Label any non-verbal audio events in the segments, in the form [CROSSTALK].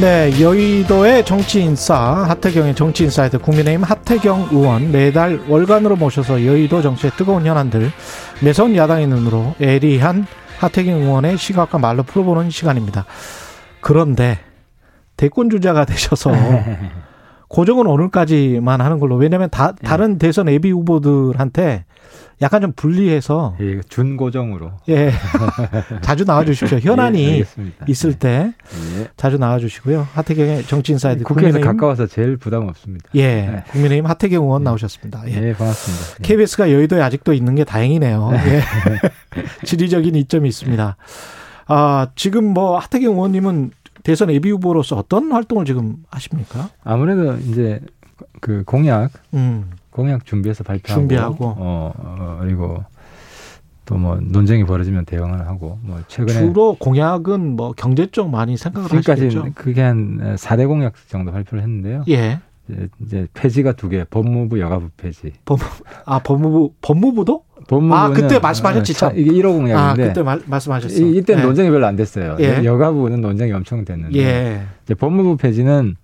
네, 여의도의 정치인싸 하태경의 정치인사이드 국민의힘 하태경 의원 매달 월간으로 모셔서 여의도 정치의 뜨거운 현안들 매선 야당의 눈으로 예리한 하태경 의원의 시각과 말로 풀어보는 시간입니다. 그런데 대권 주자가 되셔서 [LAUGHS] 고정은 오늘까지만 하는 걸로 왜냐하면 다, 다른 대선 예비 후보들한테 약간 좀 불리해서 예, 준고정으로 예 [LAUGHS] 자주 나와주십시오 현안이 예, 있을 때 예. 자주 나와주시고요 하태경의 정치인사이드 국회에서 국민의힘, 가까워서 제일 부담 없습니다. 예 네. 국민의힘 하태경 의원 나오셨습니다 예. 예, 반갑습니다. 예. KBS가 여의도에 아직도 있는 게 다행이네요 예. [LAUGHS] 지리적인 이점이 있습니다 아 지금 뭐 하태경 의원님은 대선 예비 후보로서 어떤 활동을 지금 하십니까 아무래도 이제 그 공약 음 공약 준비해서 발표하고 준비하고. 어, 어 그리고 또 뭐 논쟁이 벌어지면 대응을 하고 뭐 최근에 주로 공약은 뭐 경제 쪽 많이 생각을 지금까지 하시겠죠 그게 한 4대 공약 정도 발표를 했는데요. 예 이제, 폐지가 두 개, 법무부 여가부 폐지. 아 법무부 법무부도 법무부는 아, 그때 말씀하셨지, 참. 이게 1호 아 공약인데 그때 말, 말씀하셨어 이, 이때는 예. 논쟁이 별로 안 됐어요. 예. 여가부는 논쟁이 엄청 됐는데 예 이제 법무부 폐지는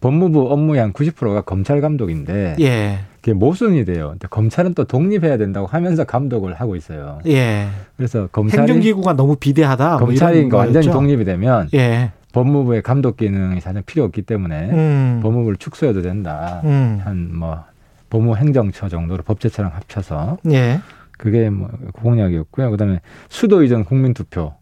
법무부 업무의 한 90%가 검찰 감독인데 예. 그게 모순이 돼요. 근데 검찰은 또 독립해야 된다고 하면서 감독을 하고 있어요. 예. 그래서 검찰이 행정기구가 너무 비대하다. 뭐 검찰이 그러니까 완전히 거였죠? 독립이 되면 예. 법무부의 감독 기능이 사실 필요 없기 때문에 음. 법무부를 축소해도 된다. 음. 한뭐 법무행정처 정도로 법제처랑 합쳐서 예. 그게 뭐 공약이었고요. 그다음에 수도 이전 국민투표.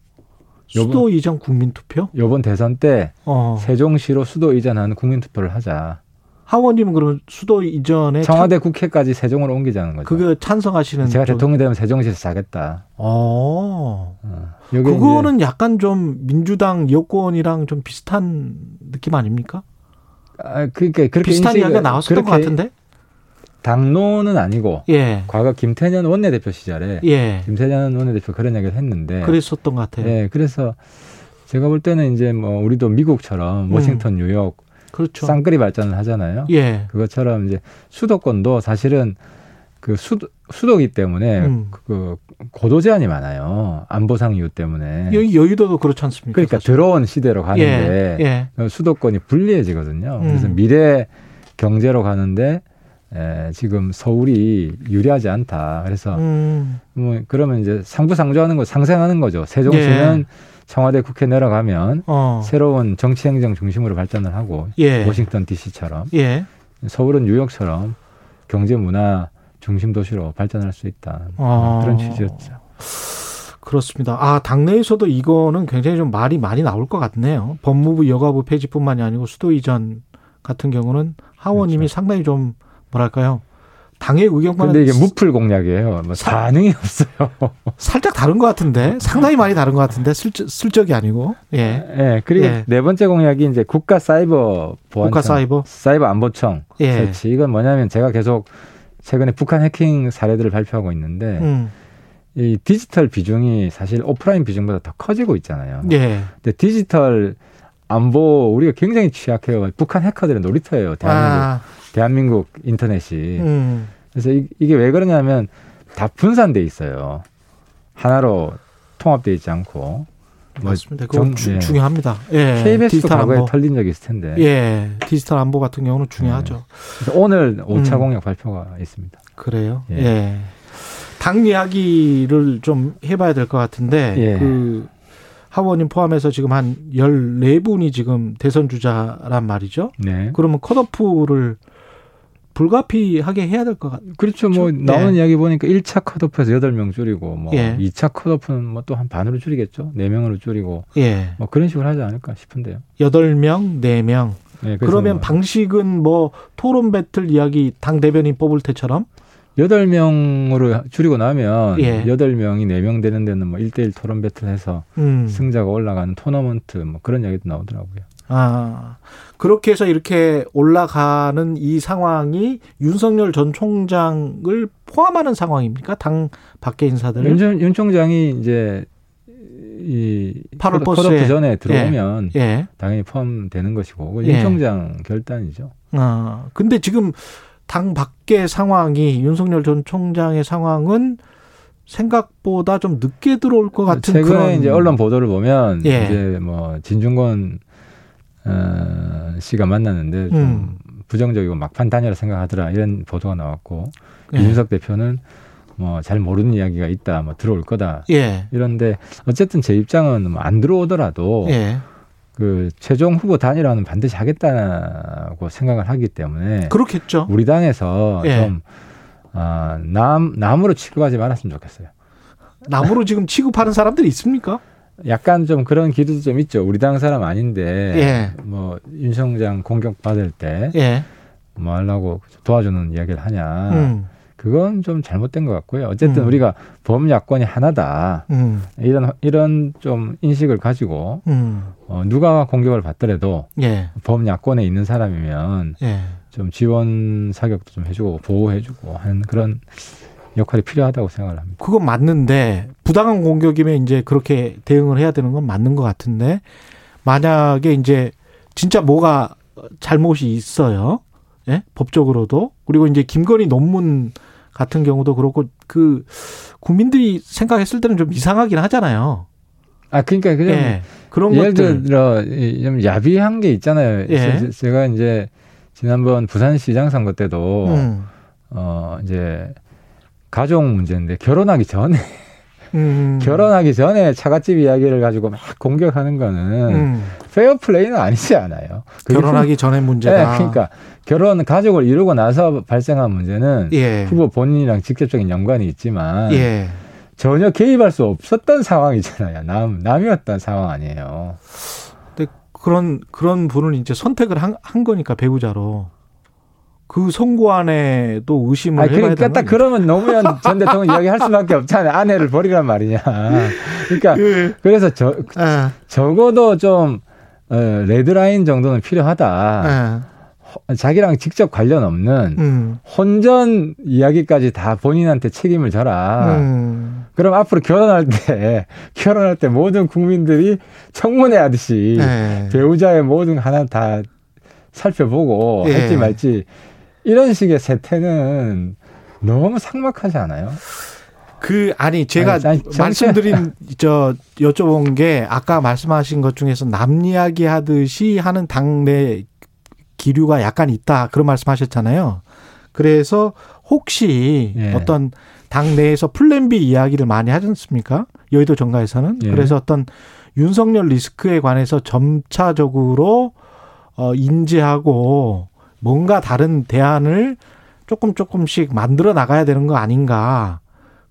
수도 이전 국민 투표? 요번 대선 때 어. 세종시로 수도 이전하는 국민 투표를 하자. 하원님은 그러면 수도 이전에 청와대 국회까지 세종으로 옮기자는 거죠. 그거 찬성하시는 제가 쪽- 대통령 되면 세종시에서 자겠다. 어. 어. 그거는 약간 좀 민주당 여권이랑 좀 비슷한 느낌 아닙니까? 이제, 아, 그러니까 그렇게 비슷한 인식을- 이야기가 나왔었던 것 그렇게 같은데? 당론은 아니고 예. 과거 김태년 원내대표 시절에 예. 김태년 원내대표 그런 얘기를 했는데 그랬었던 것 같아요. 예, 그래서 제가 볼 때는 이제 뭐 우리도 미국처럼 워싱턴, 뉴욕 그렇죠. 쌍끌이 발전을 하잖아요. 예. 그것처럼 이제 수도권도 사실은 그 수도 수도기 때문에 음. 그 고도 제한이 많아요. 안보상 이유 때문에. 여기 여의도도 그렇지 않습니까? 그러니까 사실? 들어온 시대로 가는데 예. 예. 수도권이 불리해지거든요. 음. 그래서 미래 경제로 가는데 에, 지금 서울이 유리하지 않다. 그래서 음. 뭐 그러면 이제 상부상조하는 거 상생하는 거죠. 세종시는 예. 청와대 국회 내려가면 어. 새로운 정치행정 중심으로 발전을 하고 예. 워싱턴 D.C.처럼 예. 서울은 뉴욕처럼 경제 문화 중심 도시로 발전할 수 있다 어. 그런 취지였죠. 그렇습니다. 아, 당내에서도 이거는 굉장히 좀 말이 많이 나올 것 같네요. 법무부 여가부 폐지뿐만이 아니고 수도 이전 같은 경우는 하원님이 그렇죠. 상당히 좀 뭐랄까요? 당의 의견과는 근데 이게 무풀 공약이에요. 뭐 사- 반응이 없어요. [LAUGHS] 살짝 다른 것 같은데 상당히 많이 다른 것 같은데 슬쩍, 슬쩍 이 아니고 예 예. 그리고 예. 네 번째 공약이 이제 국가 사이버 보안청, 국가 사이버 사이버 안보청 예 설치. 이건 뭐냐면 제가 계속 최근에 북한 해킹 사례들을 발표하고 있는데 음, 이 디지털 비중이 사실 오프라인 비중보다 더 커지고 있잖아요. 예 근데 디지털 안보 우리가 굉장히 취약해요. 북한 해커들의 놀이터예요. 대한민국 아, 대한민국 인터넷이. 음, 그래서 이, 게왜 그러냐면 다 분산돼 있어요. 하나로 통합돼 있지 않고. 뭐 맞습니다. 그거 정- 주- 예. 중요합니다. 예 KBS도 과거에 안보 털린 적이 있을 텐데. 예 디지털 안보 같은 경우는 중요하죠. 그래서 오늘 5차 음. 공약 발표가 있습니다. 그래요. 예. 예. 당 이야기를 좀 해봐야 될 것 같은데 예. 그 하원님 포함해서 지금 한 14분이 지금 대선 주자란 말이죠. 네. 그러면 컷오프를 불가피하게 해야 될 것 같아요. 그렇죠. 뭐 그렇죠. 나오는 예. 이야기 보니까 1차 컷오프에서 8명 줄이고 뭐 예. 2차 컷오프는 뭐 또 한 반으로 줄이겠죠. 4명으로 줄이고 예. 뭐 그런 식으로 하지 않을까 싶은데요. 8명, 4명. 네, 그래서 그러면 뭐 방식은 뭐 토론 배틀 이야기 당 대변인 뽑을 때처럼 여덟 명으로 줄이고 나면 예. 여덟 명이 네 명 되는 데는 뭐 1대1 토론 배틀 해서 음. 승자가 올라가는 토너먼트 뭐 그런 이야기도 나오더라고요. 아, 그렇게 해서 이렇게 올라가는 이 상황이 윤석열 전 총장을 포함하는 상황입니까? 당 밖의 인사들을? 윤, 윤 총장이 이제 이 8월 컷- 버스에. 컷오프 전에 들어오면 예. 당연히 포함되는 것이고 예. 윤 총장 결단이죠. 아, 근데 지금 당 밖의 상황이 윤석열 전 총장의 상황은 생각보다 좀 늦게 들어올 것 같은 최근에 그런 이제 언론 보도를 보면 예. 이제 뭐 진중권 어, 씨가 만났는데 좀 음. 부정적이고 막판 단위라 생각하더라 이런 보도가 나왔고 예. 이준석 대표는 뭐 잘 모르는 이야기가 있다, 뭐 들어올 거다 예. 이런데 어쨌든 제 입장은 뭐 안 들어오더라도 예. 그 최종 후보 단일화는 반드시 하겠다고 생각을 하기 때문에 그렇겠죠. 우리 당에서 예. 좀 아, 남, 남으로 취급하지 말았으면 좋겠어요. 남으로 지금 취급하는 사람들이 있습니까? 약간 좀 그런 기류도 좀 있죠. 우리 당 사람 아닌데 예. 뭐 윤총장 공격 받을 때 예. 뭐 하려고 도와주는 이야기를 하냐. 음. 그건 좀 잘못된 것 같고요. 어쨌든 음. 우리가 범야권이 하나다. 음. 이런 이런 좀 인식을 가지고 음. 어, 누가 공격을 받더라도 예. 범야권에 있는 사람이면 예. 좀 지원 사격도 좀 해주고 보호해주고 하는 그런 역할이 필요하다고 생각을 합니다. 그건 맞는데 부당한 공격이면 이제 그렇게 대응을 해야 되는 건 맞는 것 같은데 만약에 이제 진짜 뭐가 잘못이 있어요. 예? 법적으로도 그리고 이제 김건희 논문 같은 경우도 그렇고 그 국민들이 생각했을 때는 좀 이상하긴 하잖아요. 아 그러니까 그냥 예. 그런 예를 것들 들어 이- 좀 야비한 게 있잖아요. 예. 제- 제가 이제 지난번 부산시장 선거 때도 음. 어 이제 가족 문제인데 결혼하기 전에 음. 결혼하기 전에 차갓집 이야기를 가지고 막 공격하는 거는 음. 페어 플레이는 아니지 않아요. 결혼하기 전에 네, 문제다. 그러니까 결혼 가족을 이루고 나서 발생한 문제는 예. 후보 본인이랑 직접적인 연관이 있지만 예. 전혀 개입할 수 없었던 상황이잖아요. 남 남이었던 상황 아니에요. 근데 그런 그런 분을 이제 선택을 한, 한 거니까 배우자로 그 선고 안에도 의심을 아니, 해봐야 그러니까 딱거 그러면 노무현 전 대통령 이야기 할 수밖에 없잖아요. 아내를 버리란 말이냐. 그러니까 아니에요? 그래서 저 예. 적어도 좀 어, 레드라인 정도는 필요하다. 예. 허- 자기랑 직접 관련 없는 음. 혼전 이야기까지 다 본인한테 책임을 져라. 음. 그럼 앞으로 결혼할 때 [LAUGHS] 결혼할 때 모든 국민들이 청문회 하듯이 예. 배우자의 모든 하나 다 살펴보고 예. 할지 말지 이런 식의 세태는 너무 삭막하지 않아요? 그 아니 제가 아니, 아니, 말씀드린 저 여쭤본 게 아까 말씀하신 것 중에서 남 이야기 하듯이 하는 당내 기류가 약간 있다 그런 말씀하셨잖아요. 그래서 혹시 예. 어떤 당 내에서 플랜 B 이야기를 많이 하지 않습니까? 여의도 정가에서는 예. 그래서 어떤 윤석열 리스크에 관해서 점차적으로 어 인지하고 뭔가 다른 대안을 조금 조금씩 만들어 나가야 되는 거 아닌가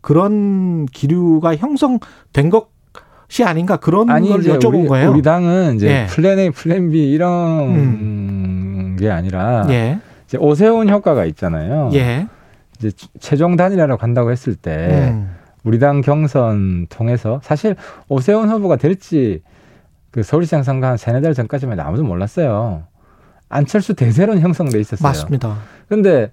그런 기류가 형성된 것이 아닌가 그런 걸 이제 여쭤본 우리, 거예요. 우리 당은 이제 예. 플랜 A, 플랜 B 이런 게 아니라 예, 이제 오세훈 효과가 있잖아요. 예, 이제 최종 단일화로 간다고 했을 때 음, 우리 당 경선 통해서 사실 오세훈 후보가 될지 그 서울시장 선거 한 세네 달 전까지만 해도 아무도 몰랐어요. 안철수 대세론 형성돼 있었어요. 맞습니다. 근데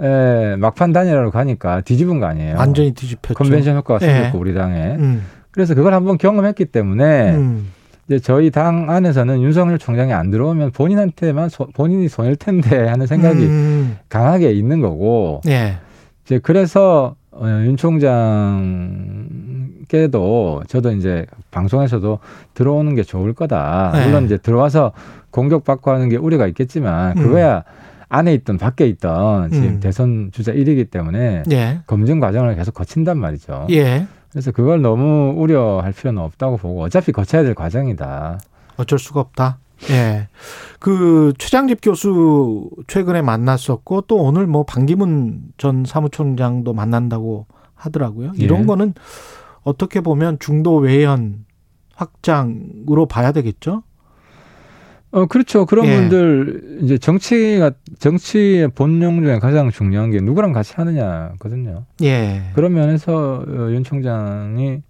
에, 막판 단일화로 가니까 뒤집은 거 아니에요. 완전히 뒤집혔죠. 컨벤션 효과가 예. 생겼고 우리 당에. 음, 그래서 그걸 한번 경험했기 때문에 음, 이제 저희 당 안에서는 윤석열 총장이 안 들어오면 본인한테만 소- 본인이 손일 텐데 하는 생각이 음, 강하게 있는 거고 예, 이제 그래서 어, 윤 총장께도 저도 이제 방송에서도 들어오는 게 좋을 거다. 네. 물론 이제 들어와서 공격받고 하는 게 우려가 있겠지만 음. 그거야 안에 있던 밖에 있던 지금 음. 대선 주자 1위기 때문에 예, 검증 과정을 계속 거친단 말이죠. 예. 그래서 그걸 너무 우려할 필요는 없다고 보고 어차피 거쳐야 될 과정이다. 어쩔 수가 없다. 예. 그 최장집 교수 최근에 만났었고 또 오늘 뭐 반기문 전 사무총장도 만난다고 하더라고요. 이런 예. 거는 어떻게 보면 중도 외연 확장으로 봐야 되겠죠. 어 그렇죠. 그런 예. 분들 이제 정치가 정치의 본용 중에 가장 중요한 게 누구랑 같이 하느냐거든요. 예. 그런 면에서 어, 윤 총장이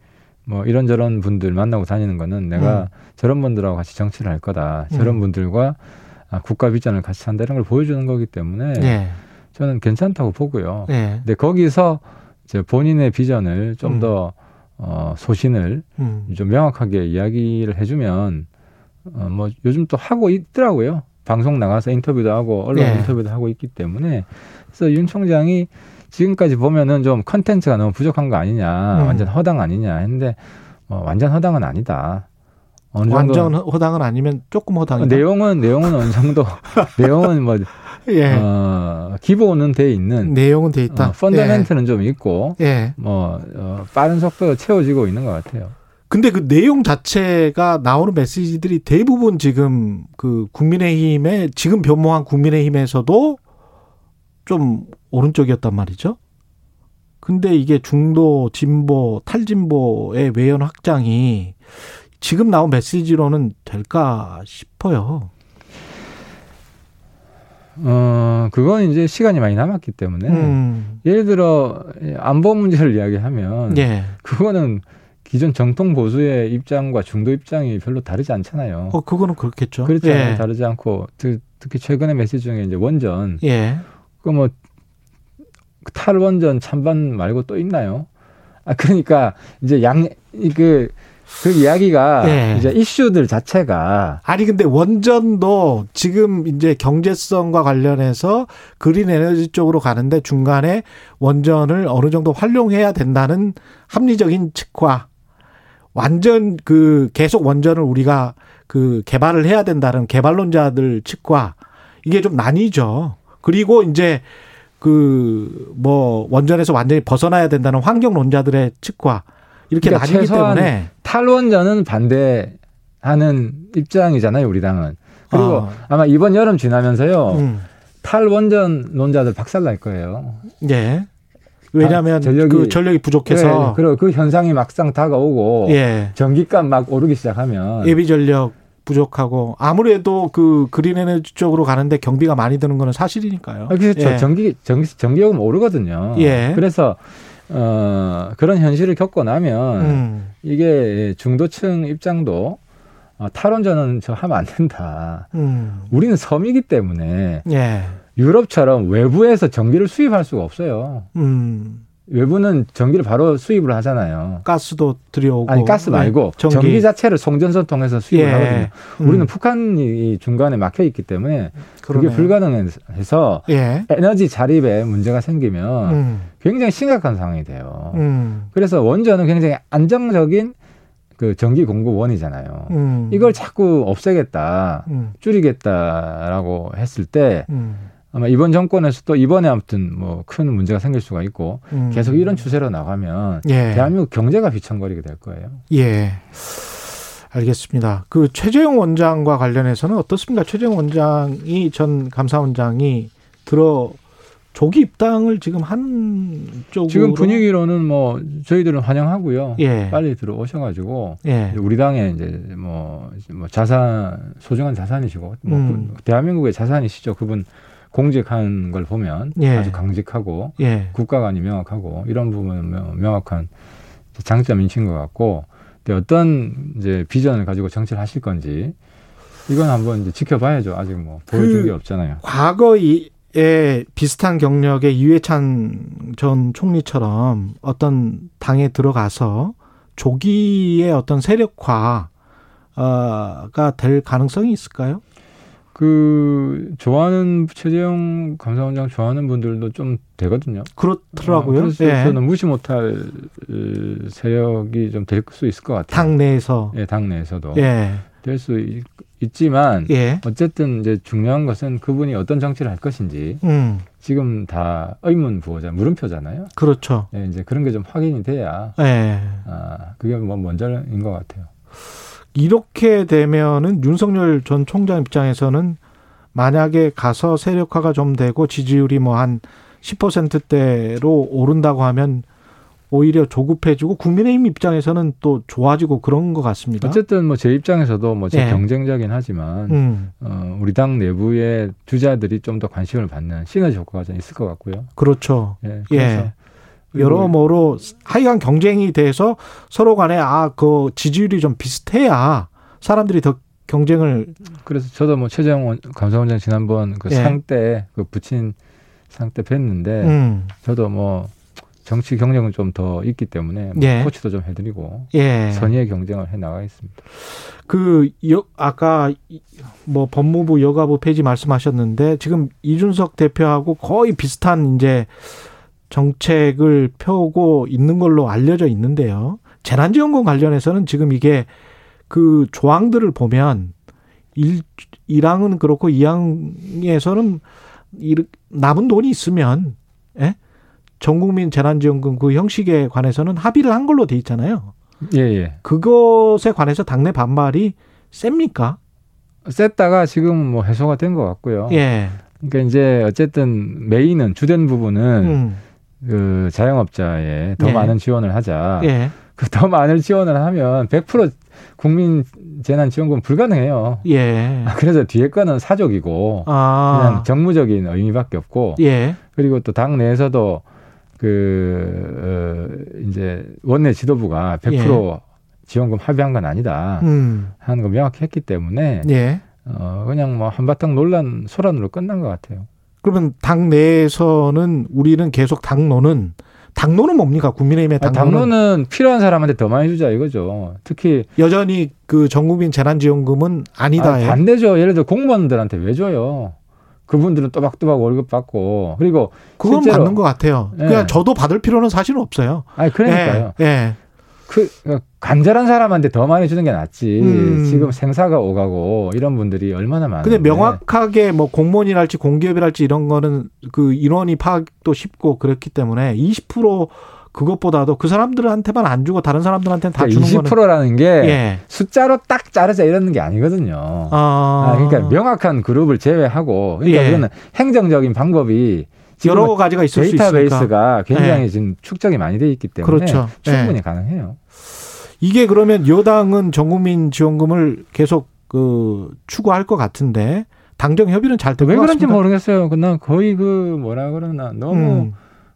뭐 이런저런 분들 만나고 다니는 거는 내가 음. 저런 분들하고 같이 정치를 할 거다. 저런 음. 분들과 아, 국가 비전을 같이 한다는 걸 보여주는 거기 때문에 예. 저는 괜찮다고 보고요. 예. 근데 거기서 이제 본인의 비전을 좀 음. 더 어, 소신을 음. 좀 명확하게 이야기를 해주면 어, 뭐 요즘 또 하고 있더라고요. 방송 나가서 인터뷰도 하고 언론 예. 인터뷰도 하고 있기 때문에 그래서 윤 총장이 지금까지 보면은 좀 컨텐츠가 너무 부족한 거 아니냐, 음. 완전 허당 아니냐 했는데 어, 완전 허당은 아니다. 어느 정도 완전 허당은 아니면 조금 허당이다. 어, 내용은 내용은 어느 정도 [LAUGHS] 내용은 뭐 예. 어, 기본은 돼 있는 내용은 돼 있다. 어, 펀더멘트는 좀 있고 예. 예. 뭐 어, 빠른 속도로 채워지고 있는 것 같아요. 근데 그 내용 자체가 나오는 메시지들이 대부분 지금 그 국민의힘의 지금 변모한 국민의힘에서도 좀 오른쪽이었단 말이죠. 근데 이게 중도 진보 탈진보의 외연 확장이 지금 나온 메시지로는 될까 싶어요. 어 그건 이제 시간이 많이 남았기 때문에 음. 예를 들어 안보 문제를 이야기하면 예. 그거는 기존 정통 보수의 입장과 중도 입장이 별로 다르지 않잖아요. 어 그거는 그렇겠죠. 않아요. 예. 다르지 않고 특- 특히 최근의 메시지 중에 이제 원전 예. 그뭐 탈원전 찬반 말고 또 있나요? 아 그러니까 이제 양그 그 이야기가 예. 이제 이슈들 자체가 아니 근데 원전도 지금 이제 경제성과 관련해서 그린 에너지 쪽으로 가는데 중간에 원전을 어느 정도 활용해야 된다는 합리적인 측과 완전 그 계속 원전을 우리가 그 개발을 해야 된다는 개발론자들 측과 이게 좀 나뉘죠. 그리고 이제 그 뭐 원전에서 완전히 벗어나야 된다는 환경론자들의 측과 이렇게 그러니까 나뉘기 때문에 탈원전은 반대하는 입장이잖아요, 우리 당은. 그리고 어. 아마 이번 여름 지나면서요. 음. 탈원전 논자들 박살 날 거예요. 예. 왜냐하면 아, 전력이- 그 전력이 부족해서 네, 그리고 그 현상이 막상 다가오고 예 전기값 막 오르기 시작하면 예비 전력 부족하고 아무래도 그 그린 에너지 쪽으로 가는데 경비가 많이 드는 거는 사실이니까요. 아, 그렇죠. 예. 전기 전기 전기요금 오르거든요. 예. 그래서 어 그런 현실을 겪고 나면 음. 이게 중도층 입장도 어, 탈원전은 저 하면 안 된다. 음. 우리는 섬이기 때문에 예. 유럽처럼 외부에서 전기를 수입할 수가 없어요. 음. 외부는 전기를 바로 수입을 하잖아요. 가스도 들여오고 아니 가스 말고 네. 전기, 전기 자체를 송전선 통해서 수입을 예. 하거든요. 음. 우리는 북한이 중간에 막혀 있기 때문에 그게 그러네요. 불가능해서 예. 에너지 자립에 문제가 생기면 음. 굉장히 심각한 상황이 돼요. 음. 그래서 원전은 굉장히 안정적인 그 전기 공급원이잖아요. 음. 이걸 자꾸 없애겠다, 음. 줄이겠다라고 했을 때 음. 아마 이번 정권에서도 이번에 아무튼 뭐 큰 문제가 생길 수가 있고 음. 계속 이런 추세로 나가면 예. 대한민국 경제가 비천거리게 될 거예요. 예. 알겠습니다. 그 최재형 원장과 관련해서는 어떻습니까? 최재형 원장이 전 감사원장이 들어 조기 입당을 지금 한 쪽으로 지금 분위기로는 뭐 저희들은 환영하고요. 예. 빨리 들어오셔가지고 예. 우리 당의 이제 뭐, 뭐 자산 소중한 자산이시고 뭐 음. 그 대한민국의 자산이시죠. 그분 공직한 걸 보면 예. 아주 강직하고 예. 국가관이 명확하고 이런 부분은 명- 명확한 장점이신 것 같고 근데 어떤 이제 비전을 가지고 정치를 하실 건지 이건 한번 이제 지켜봐야죠. 아직 뭐 보여준 그 게 없잖아요. 과거에 비슷한 경력의 이회찬 전 총리처럼 어떤 당에 들어가서 조기의 어떤 세력화가 될 가능성이 있을까요? 그 좋아하는 최재형 감사원장 좋아하는 분들도 좀 되거든요. 그렇더라고요. 어, 그래서 예. 저는 무시 못할 으, 세력이 좀 될 수 있을 것 같아요. 당 내에서 예, 당 내에서도 예. 될 수 있지만 예. 어쨌든 이제 중요한 것은 그분이 어떤 정치를 할 것인지 음. 지금 다 의문 부호자 물음표잖아요. 그렇죠. 예, 이제 그런 게 좀 확인이 돼야 예. 아, 그게 뭐 먼저인 것 같아요. 이렇게 되면은 윤석열 전 총장 입장에서는 만약에 가서 세력화가 좀 되고 지지율이 뭐 한 10%대로 오른다고 하면 오히려 조급해지고 국민의힘 입장에서는 또 좋아지고 그런 것 같습니다. 어쨌든 뭐 제 입장에서도 뭐제 예. 경쟁자긴 하지만 음, 어, 우리 당 내부의 주자들이 좀 더 관심을 받는 시너지 효과가 좀 있을 것 같고요. 그렇죠. 예, 그래서 예. 여러모로 하여간 경쟁이 돼서 서로 간에 아 그 지지율이 좀 비슷해야 사람들이 더 경쟁을 그래서 저도 뭐 최재형 감사원장 지난번 그 예. 상때 그 부친 상때 뵀는데 음. 저도 뭐 정치 경쟁은 좀 더 있기 때문에 뭐 예. 코치도 좀 해드리고 예. 선의의 경쟁을 해 나가겠습니다. 그 여, 아까 이- 뭐 법무부 여가부 폐지 말씀하셨는데 지금 이준석 대표하고 거의 비슷한 이제 정책을 펴고 있는 걸로 알려져 있는데요. 재난지원금 관련해서는 지금 이게 그 조항들을 보면 일, 1항은 그렇고 2항에서는 남은 돈이 있으면 예? 전 국민 재난지원금 그 형식에 관해서는 합의를 한 걸로 돼 있잖아요. 예, 예. 그것에 관해서 당내 반발이 셉니까? 셌다가 지금 뭐 해소가 된 것 같고요. 예. 그러니까 이제 어쨌든 메인은 주된 부분은 음. 그 자영업자에 더 예. 많은 지원을 하자. 예. 그더 많은 지원을 하면 100% 국민 재난 지원금 불가능해요. 예. [LAUGHS] 그래서 뒤에 거는 사족이고 아. 그냥 정무적인 의미밖에 없고 예. 그리고 또 당 내에서도 그 어, 이제 원내 지도부가 100% 지원금 합의한 건 아니다 음. 하는 거 명확히 했기 때문에 예. 어 그냥 뭐 한바탕 논란 소란으로 끝난 것 같아요. 그러면 당 내에서는 우리는 계속 당론은 당론은 뭡니까? 국민의힘의 아니, 당론은, 당론은 필요한 사람한테 더 많이 주자 이거죠. 특히 여전히 그 전국민 재난지원금은 아니다. 아, 반대죠. 예를 들어 공무원들한테 왜 줘요? 그분들은 또박또박 월급 받고 그리고 그건 실제로- 맞는 것 같아요. 예. 그냥 저도 받을 필요는 사실은 없어요. 아니 그러니까요. 예. 예. 그 그러니까 간절한 사람한테 더 많이 주는 게 낫지. 음. 지금 생사가 오가고 이런 분들이 얼마나 많은데. 근데 명확하게 뭐 공무원이랄지 공기업이랄지 이런 거는 그 인원이 파악도 쉽고 그렇기 때문에 20% 그것보다도 그 사람들한테만 안 주고 다른 사람들한테는 다 그러니까 주는 거는 20%라는 게 예. 숫자로 딱 자르자 이러는 게 아니거든요. 아, 아, 그러니까 명확한 그룹을 제외하고 그러니까 예. 그거는 행정적인 방법이 여러 가지가 있을 수 있으니까 데이터베이스가 굉장히 예. 지금 축적이 많이 돼 있기 때문에 그렇죠. 충분히 예. 가능해요. 이게 그러면 여당은 전국민 지원금을 계속 그 추구할 것 같은데 당정 협의는 잘될것왜 그런지. 모르겠어요. 난 거의 그 뭐라 그러나 너무 음,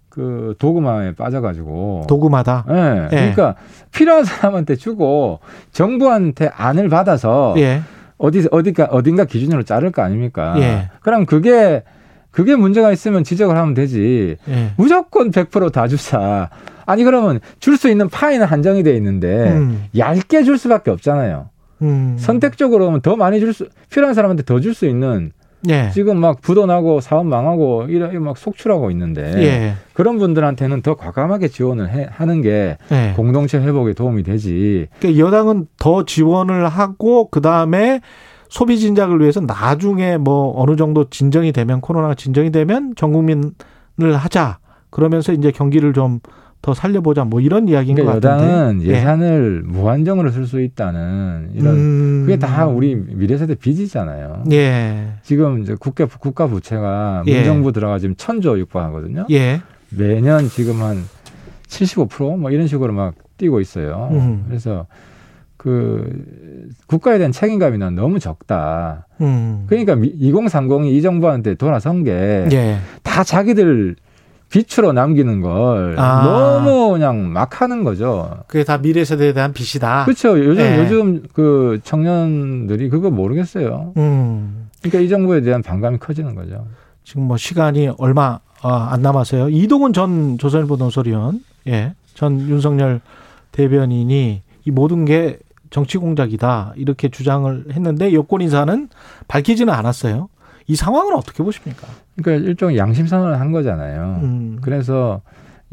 그 도구마에 빠져가지고. 도구마다 예. 예. 그러니까 필요한 사람한테 주고 정부한테 안을 받아서 예. 어디 어디가 어딘가 기준으로 자를 거 아닙니까? 예. 그럼 그게 그게 문제가 있으면 지적을 하면 되지. 예. 무조건 100%다 주사. 아니 그러면 줄 수 있는 파이는 한정이 돼 있는데 음, 얇게 줄 수밖에 없잖아요. 음. 선택적으로 하면 더 많이 줄 수 필요한 사람한테 더 줄 수 있는 예. 지금 막 부도 나고 사업 망하고 이런 막 속출하고 있는데 예. 그런 분들한테는 더 과감하게 지원을 해, 하는 게 예. 공동체 회복에 도움이 되지. 그러니까 여당은 더 지원을 하고 그 다음에 소비 진작을 위해서 나중에 뭐 어느 정도 진정이 되면 코로나가 진정이 되면 전 국민을 하자 그러면서 이제 경기를 좀 더 살려보자 뭐 이런 이야기인 그러니까 것 같은데 여당은 예. 예산을 무한정으로 쓸 수 있다는 이런 음. 그게 다 우리 미래 세대 빚이잖아요. 예. 지금 이제 국가 국가 부채가 예. 문정부 들어가 지금 천조 육박하거든요. 예. 매년 지금 한 75%뭐 이런 식으로 막 뛰고 있어요. 음. 그래서 그 국가에 대한 책임감이 난 너무 적다. 음. 그러니까 2030이 이 정부한테 돌아선 게다 예. 자기들 빚으로 남기는 걸 아. 너무 그냥 막 하는 거죠. 그게 다 미래 세대에 대한 빚이다. 그렇죠. 요즘 예. 요즘 그 청년들이 그거 모르겠어요. 음. 그러니까 이 정부에 대한 반감이 커지는 거죠. 지금 뭐 시간이 얼마 어, 안 남았어요. 이동훈 전 조선일보 논설위원, 예, 전 윤석열 대변인이 이 모든 게 정치 공작이다 이렇게 주장을 했는데 여권 인사는 밝히지는 않았어요. 이 상황은 어떻게 보십니까? 그러니까 일종의 양심 선언을 한 거잖아요. 음, 그래서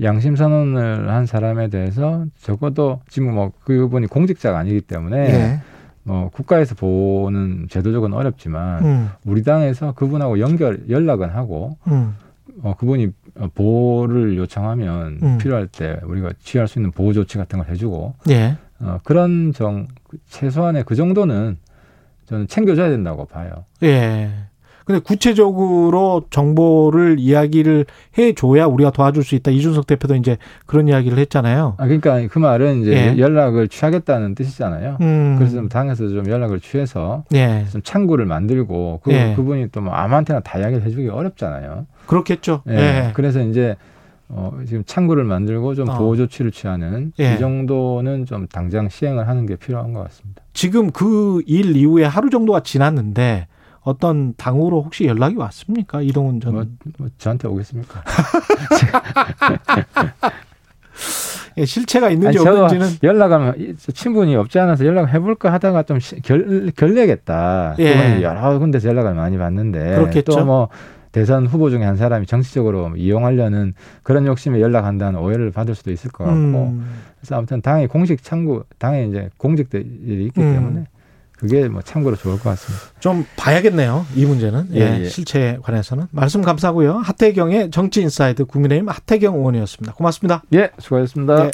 양심 선언을 한 사람에 대해서 적어도 지금 뭐 그분이 공직자가 아니기 때문에 예, 뭐 국가에서 보는 제도적은 어렵지만 음, 우리 당에서 그분하고 연결 연락은 하고 음, 어, 그분이 보호를 요청하면 음. 필요할 때 우리가 취할 수 있는 보호 조치 같은 걸 해주고 예, 어, 그런 정 최소한의 그 정도는 저는 챙겨줘야 된다고 봐요. 예. 근데 구체적으로 정보를 이야기를 해줘야 우리가 도와줄 수 있다. 이준석 대표도 이제 그런 이야기를 했잖아요. 아 그러니까 그 말은 이제 예. 연락을 취하겠다는 뜻이잖아요. 음, 그래서 좀 당에서 좀 연락을 취해서 예, 좀 창구를 만들고 그, 예. 그분이 또 뭐 아무한테나 다 이야기를 해주기 어렵잖아요. 그렇겠죠. 예. 예, 그래서 이제 어, 지금 창구를 만들고 좀 어. 보호 조치를 취하는 예. 이 정도는 좀 당장 시행을 하는 게 필요한 것 같습니다. 지금 그 일 이후에 하루 정도가 지났는데 어떤 당으로 혹시 연락이 왔습니까? 이동훈 전 뭐, 뭐 저한테 오겠습니까? [LAUGHS] 예, 실체가 있는지 아니, 없는지는 연락하면 이- 친분이 없지 않아서 연락을 해볼까 하다가 좀 시- 결, 결례겠다. 예. 여러 군데서 연락을 많이 받는데 그렇겠죠. 또뭐 대선 후보 중에 한 사람이 정치적으로 이용하려는 그런 욕심에 연락한다는 오해를 받을 수도 있을 것 같고 음, 그래서 아무튼 당의 공식 창구 당에 이제 공직들이 있기 음. 때문에 그게 뭐 참고로 좋을 것 같습니다. 좀 봐야겠네요. 이 문제는 예, 예, 예. 실체에 관해서는 말씀 감사하고요. 하태경의 정치 인사이드 국민의힘 하태경 의원이었습니다. 고맙습니다. 예, 수고하셨습니다. 예.